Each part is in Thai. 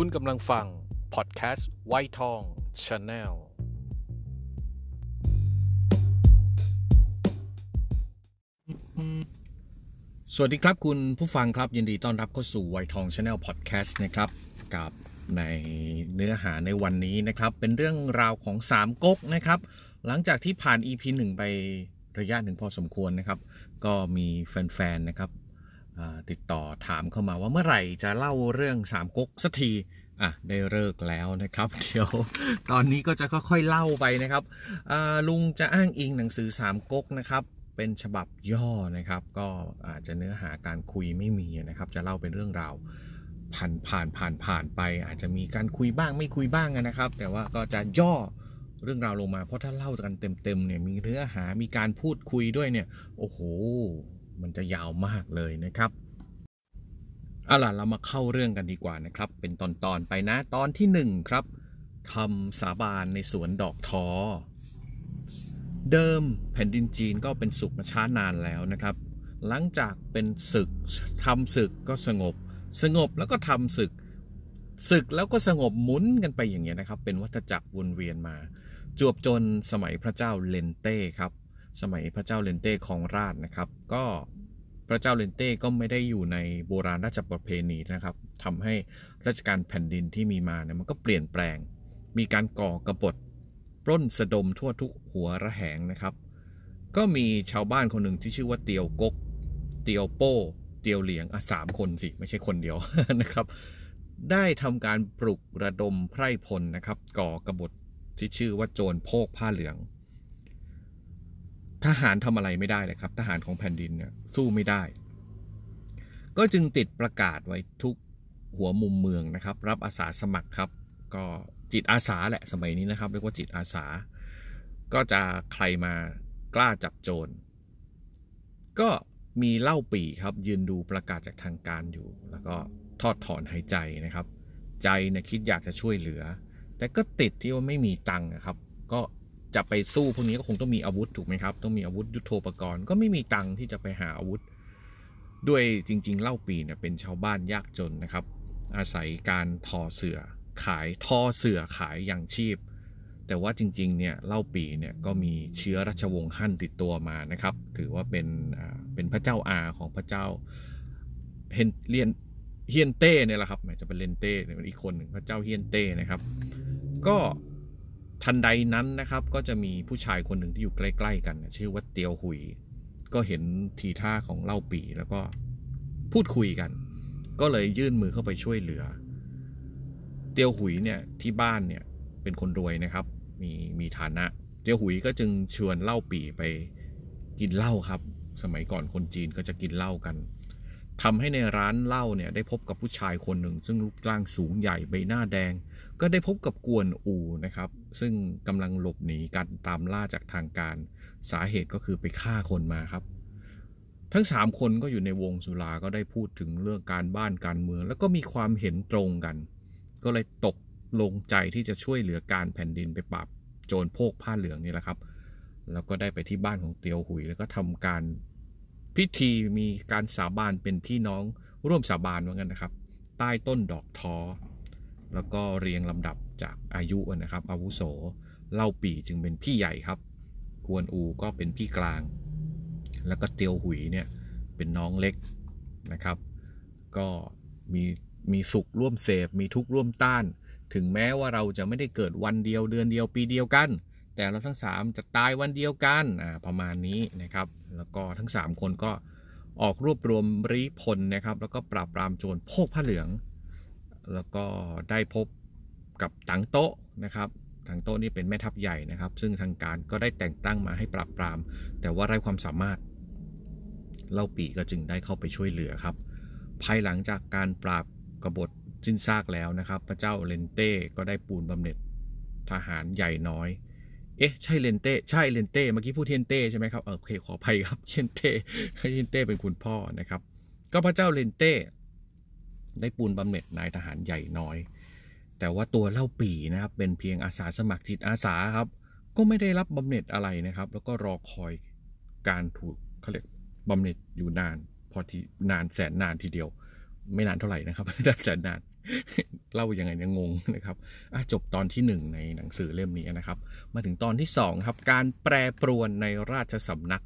คุณกำลังฟัง พอดแคสต์ไวท์ทอง Channel สวัสดีครับคุณผู้ฟังครับ ยินดีต้อนรับเข้าสู่ไวท์ทอง Channel พอดแคสต์นะครับ กับในเนื้อหาในวันนี้นะครับ เป็นเรื่องราวของสามก๊กนะครับ หลังจากที่ผ่าน EP 1 ไประยะหนึ่งพอสมควรนะครับ ก็มีแฟนๆนะครับ ติดต่อถามเข้ามาว่าเมื่อไหร่จะเล่าเรื่องสามก๊กสักทีอะได้เลิกแล้วนะครับ เดี๋ยวตอนนี้ก็จะค่อยๆเล่าไปนะครับลุงจะอ้างอิงหนังสือสามก๊กนะครับเป็นฉบับย่อนะครับ ก็อาจจะเนื้อหาการคุยไม่มีนะครับ จะเล่าเป็นเรื่องราวผ่านผ่านผ่านผ่านไป อาจจะมีการคุยบ้างไม่คุยบ้างนะครับ แต่ว่าก็จะย่อเรื่องราวลงมาเพราะถ้าเล่ากันเต็มๆเนี่ยมีเนื้อหามีการพูดคุยด้วยเนี่ยโอ้โห มันจะยาวมากเลยนะครับเอาล่ะเรามาเข้าเรื่องกันดีกว่านะครับ เป็นตอนๆไปนะตอนที่1ครับคำสาบานในสวนดอกทอ เดิมแผ่นดินจีนก็เป็นสุขมาช้านานแล้วนะครับ หลังจากเป็นศึกทำศึกก็สงบ สงบแล้วก็ทำศึก ศึกแล้วก็สงบหมุนกันไปอย่างเงี้ยนะครับ เป็นวัฏจักรวนเวียนมา จวบจนสมัยพระเจ้าเลนเต้ครับ สมัยพระเจ้าเลนเต้ของราชนะครับ ก็พระเจ้าเลนเต้ก็ไม่ได้อยู่ในโบราณราชประเพณีนะครับทำให้ราชการแผ่นดินที่มีมาเนี่ยมันก็เปลี่ยนแปลง มีการก่อกระบฏปล้นสะดมทั่วทุกหัวระแหงนะครับ ก็มีชาวบ้านคนหนึ่งที่ชื่อว่าเตียวกก เตียวโป้ เตียวเหลียงอะสามคนสิ ไม่ใช่คนเดียวนะครับ ได้ทำการปลุกระดมไพร่พลนะครับ ก่อกระบฏที่ชื่อว่าโจรโพกผ้าเหลือง ทหารทำอะไรไม่ได้เลยครับ ทหารของแผ่นดินเนี่ยสู้ไม่ได้ ก็จึงติดประกาศไว้ทุกหัวมุมเมืองนะครับ รับอาสาสมัครครับ ก็จิตอาสาแหละสมัยนี้นะครับเรียกว่าจิตอาสา ก็จะใครมากล้าจับโจรก็มีเล่าปีครับ ยืนดูประกาศจากทางการอยู่ แล้วก็ทอดถอนหายใจนะครับ ใจนี่ยคิดอยากจะช่วยเหลือ แต่ก็ติดที่ว่าไม่มีตังค์ครับ ก็ จะไปสู้พวกนี้ก็คงต้องมีอาวุธถูกไหมครับ ต้องมีอาวุธยุโทโธปกรณ์ ก็ไม่มีตังค์ที่จะไปหาอาวุธ ด้วยจริง ๆ เล่าปีเนี่ยเป็นชาวบ้านยากจนนะครับ อาศัยการทอเสือขายทอเสือขายอย่างชีพ แต่ว่าจริงๆเนี่ยเล่าปีเนี่ยก็มีเชื้อราชวงศ์ฮั่นติดตัวมานะครับ ถือว่าเป็นเป็นพระเจ้าอาของพระเจ้าเฮนเลียนเฮียนเต้เนี่ยแหละครับจะเป็นเลนเต้เป็นอีกคนหนึ่งพระเจ้าเฮียนเต้นะครับ ก็ ทันใดนั้นนะครับ ก็จะมีผู้ชายคนหนึ่งที่อยู่ใกล้ ๆ กัน ชื่อว่าเตียวหุย ก็เห็นทีท่าของเล่าปีแล้วก็พูดคุยกัน ก็เลยยื่นมือเข้าไปช่วยเหลือ เตียวหุยเนี่ยที่บ้านเนี่ยเป็นคนรวยนะครับ มีมีฐานะ เตียวหุยก็จึงชวนเล่าปีไปกินเหล้าครับ สมัยก่อนคนจีนก็จะกินเหล้ากัน ทำให้ในร้านเหล้าเนี่ยได้พบกับผู้ชายคนหนึ่ง ซึ่งรูปร่างสูงใหญ่ใบหน้าแดง ก็ได้พบกับกวนอูนะครับ ซึ่งกำลังหลบหนีการตามล่าจากทางการ สาเหตุก็คือไปฆ่าคนมาครับ ทั้งสามคนก็อยู่ในวงสุราก็ได้พูดถึงเรื่องการบ้านการเมือง แล้วก็มีความเห็นตรงกัน ก็เลยตกลงใจที่จะช่วยเหลือการแผ่นดินไปปราบโจรโพกผ้าเหลืองนี่แหละครับ แล้วก็ได้ไปที่บ้านของเตียวหุยแล้วก็ทำการ พิธีมีการสาบานเป็นพี่น้องร่วมสาบานเหมือนกันนะครับ ใต้ต้นดอกทอแล้วก็เรียงลำดับจากอายุนะครับ อาวุโส เล่าปีจึงเป็นพี่ใหญ่ครับ กวนอูก็เป็นพี่กลาง แล้วก็เตียวหุยเนี่ยเป็นน้องเล็กนะครับ ก็มีมีสุขร่วมเสพ มีทุกข์ร่วมต้าน ถึงแม้ว่าเราจะไม่ได้เกิดวันเดียวเดือนเดียวปีเดียวกัน แต่เราทั้ง 3 จะตายวันเดียวกันอ่าประมาณนี้นะครับ แล้วก็ทั้ง 3 คนก็ออกรวบรวมรีพลนะครับ แล้วก็ปราบปรามโจรโพกผ้าเหลือง แล้วก็ได้พบกับตังโต๊ะนะครับตังโต๊ะนี่เป็นแม่ทัพใหญ่นะครับ ซึ่งทางการก็ได้แต่งตั้งมาให้ปราบปราม แต่ว่าไร้ความสามารถ เล่าปีก็จึงได้เข้าไปช่วยเหลือครับ ภายหลังจากการปราบกบฏสิ้นซากแล้วนะครับ พระเจ้าเลนเต้ก็ได้ปูนบำเหน็จทหารใหญ่น้อย เอ๊ะใช่เลนเต้ใช่เลนเต้เมื่อกี้พูดเทนเต้ใช่ไหมครับโอเคขออภัยครับเทนเต้เทนเต้เป็นคุณพ่อนะครับ ก็พระเจ้าเลนเต้ได้ปูนบำเหน็จนายทหารใหญ่น้อย แต่ว่าตัวเล่าปีนะครับ เป็นเพียงอาสาสมัครจิตอาสาครับ ก็ไม่ได้รับบำเหน็จอะไรนะครับ แล้วก็รอคอยการถูกเขาเรียกบำเหน็จอยู่นาน พอที่นานแสนนานทีเดียว ไม่นานเท่าไหร่นะครับได้แสนนานเล่ายังไงเนี่ยงงนะครับจบตอนที่หนึ่งในหนังสือเล่มนี้นะครับ มาถึงตอนที่สองครับ การแปรปรวนในราชสำนัก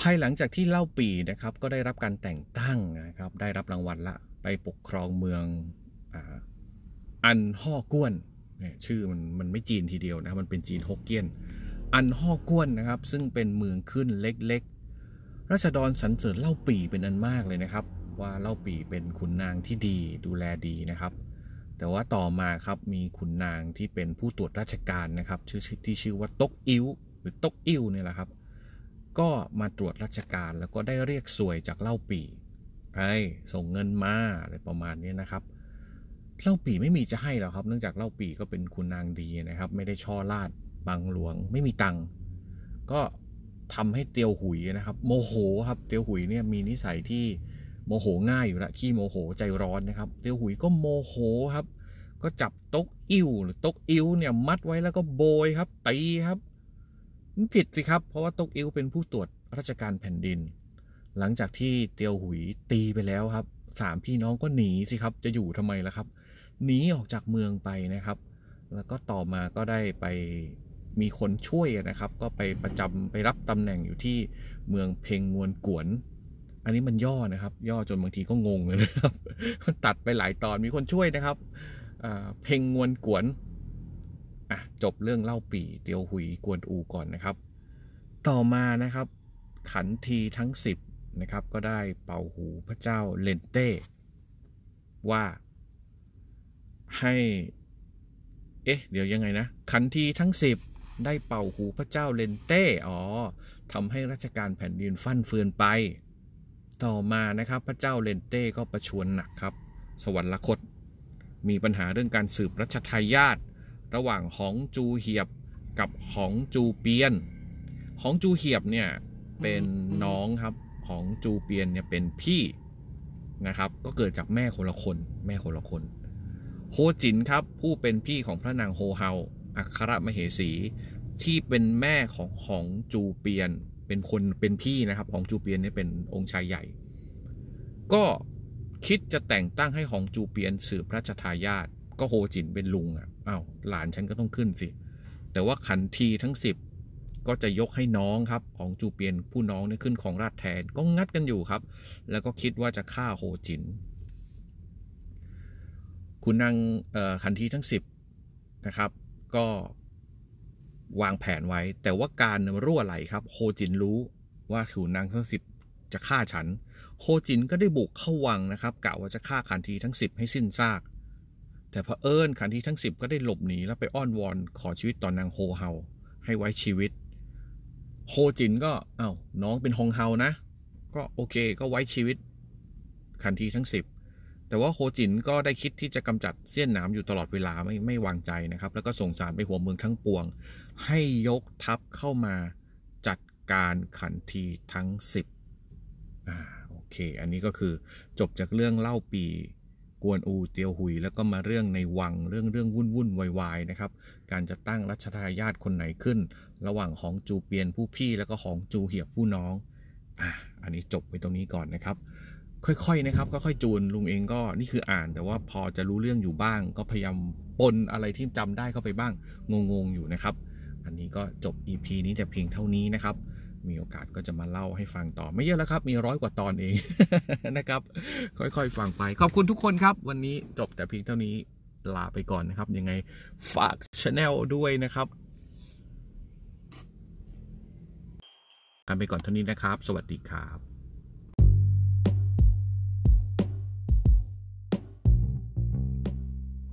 ภายหลังจากที่เล่าปีนะครับ ก็ได้รับการแต่งตั้งนะครับ ได้รับรางวัลละไปปกครองเมืองอันฮ่อกวนชื่อมันมันไม่จีนทีเดียวนะมันเป็นจีนฮกเกี้ยน อันฮ่อกวนนะครับ ซึ่งเป็นเมืองขึ้นเล็ก รัชดรสรรเสริญเล่าปีเป็นอันมากเลยนะครับ ว่าเล่าปีเป็นขุนนางที่ดีดูแลดีนะครับ แต่ว่าต่อมาครับมีขุนนางที่เป็นผู้ตรวจราชการนะครับ ชื่อที่ชื่อว่าตกอิ้วหรือตกอิ้วเนี่ยแหละครับ ก็มาตรวจราชการแล้วก็ได้เรียกสวยจากเล่าปีไอ้ส่งเงินมาอะไรประมาณนี้นะครับเล่าปีไม่มีจะให้หรอกครับ เนื่องจากเล่าปีก็เป็นคุณนางดีนะครับ ไม่ได้ช่อลาดบางหลวง ไม่มีตังก็ ทำให้เตียวหุยนะครับ โมโหครับเตียวหุยเนี่ยมีนิสัยที่โมโหง่ายอยู่ละขี้โมโหใจร้อนนะครับ เตียวหุยก็โมโหครับ ก็จับตกอิ่วหรือตกอิ่วเนี่ยมัดไว้แล้วก็โบยครับตีครับมันผิดสิครับ เพราะว่าตกอิ่วเป็นผู้ตรวจราชการแผ่นดิน หลังจากที่เตียวหุยตีไปแล้วครับสามพี่น้องก็หนีสิครับ จะอยู่ทำไมล่ะครับหนีออกจากเมืองไปนะครับ แล้วก็ต่อมาก็ได้ไป มีคนช่วยนะครับ ก็ไปประจำไปรับตำแหน่งอยู่ที่เมืองเพงงวนกวน อันนี้มันย่อนะครับ ย่อจนบางทีก็งงเลยนะครับตัดไปหลายตอนมีคนช่วยนะครับเพงงวนกวนอะจบเรื่องเล่าปีเตียวหุยกวนอูก่อนนะครับ ต่อมานะครับ ขันทีทั้ง 10นะครับ ก็ได้เป่าหูพระเจ้าเลนเต้ว่าให้ เอ๊ะ เดี๋ยวยังไงนะ ขันทีทั้ง10 ได้เป่าหูพระเจ้าเลนเต้อ๋อทำให้ราชการแผ่นดินฟั่นเฟือนไป ต่อมานะครับพระเจ้าเลนเต้ก็ประชวรหนักครับ สวรรคต มีปัญหาเรื่องการสืบรัชทายาทระหว่างหองจูเหียบกับหองจูเปียน หองจูเหียบเนี่ยเป็นน้องครับหองจูเปียนเนี่ยเป็นพี่นะครับ ก็เกิดจากแม่คนละคน แม่คนละคน โฮจินครับ ผู้เป็นพี่ของพระนางโฮเฮา อัครมเหสี ที่เป็นแม่ของหองจูเปียน เป็นคนเป็นพี่นะครับของจูเปียนเนี่ยเป็นองค์ชายใหญ่ ก็คิดจะแต่งตั้งให้ของจูเปียนสืบพระราชทายาทก็โฮจินเป็นลุงอะอ้าวหลานฉันก็ต้องขึ้นสิ แต่ว่าขันทีทั้งสิบก็จะยกให้น้องครับของจูเปียนผู้น้องนี่ขึ้นของราชแทนก็งัดกันอยู่ครับ แล้วก็คิดว่าจะฆ่าโฮจิน คุณนางขันทีทั้งสิบนะครับ ก็วางแผนไว้ แต่ว่าการรั่วไหลครับ โฮจินรู้ว่าขุนนางทั้งสิบจะฆ่าฉัน โฮจินก็ได้บุกเข้าวังนะครับกะว่าจะฆ่าขันทีทั้งสิบให้สิ้นซาก แต่พอเอิญขันทีทั้งสิบก็ได้หลบหนีแล้วไปอ้อนวอนขอชีวิตต่อนนางโฮเฮาให้ไว้ชีวิต โฮจินก็เอา้าน้องเป็นฮองเฮานะ ก็โอเคก็ไว้ชีวิตขันทีทั้งสิบ แต่ว่าโฮจินก็ได้คิดที่จะกำจัดเสี้ยนหนามอยู่ตลอดเวลาไม่ไม่วางใจนะครับ แล้วก็ส่งสารไปหัวเมืองทั้งปวง ให้ยกทัพเข้ามาจัดการขันทีทั้ง 10อ่าโอเค อันนี้ก็คือจบจากเรื่องเล่าปีกวนอูเตียวหุย แล้วก็มาเรื่องในวังเรื่องเรื่องวุ่นวุ่นวายวายนะครับ การจะตั้งรัชทายาทคนไหนขึ้น ระหว่างของจูเปียนผู้พี่แล้วก็ของจูเหียบผู้น้องอ่าอันนี้จบไปตรงนี้ก่อนนะครับ ค่อยๆนะครับค่อยๆจูนลุงเองก็นี่คืออ่าน แต่ว่าพอจะรู้เรื่องอยู่บ้าง ก็พยายามปนอะไรที่จำได้เข้าไปบ้างงงๆอยู่นะครับ อันนี้ก็จบ EP นี้แต่เพียงเท่านี้นะครับ มีโอกาสก็จะมาเล่าให้ฟังต่อไม่เยอะแล้วครับ มีร้อยกว่าตอนเองนะครับ ค่อยๆฟังไป ขอบคุณทุกคนครับ วันนี้จบแต่เพียงเท่านี้ลาไปก่อนนะครับ ยังไงฝากช anel ด้วยนะครับกันไปก่อนเท่านี้นะครับ สวัสดีครับ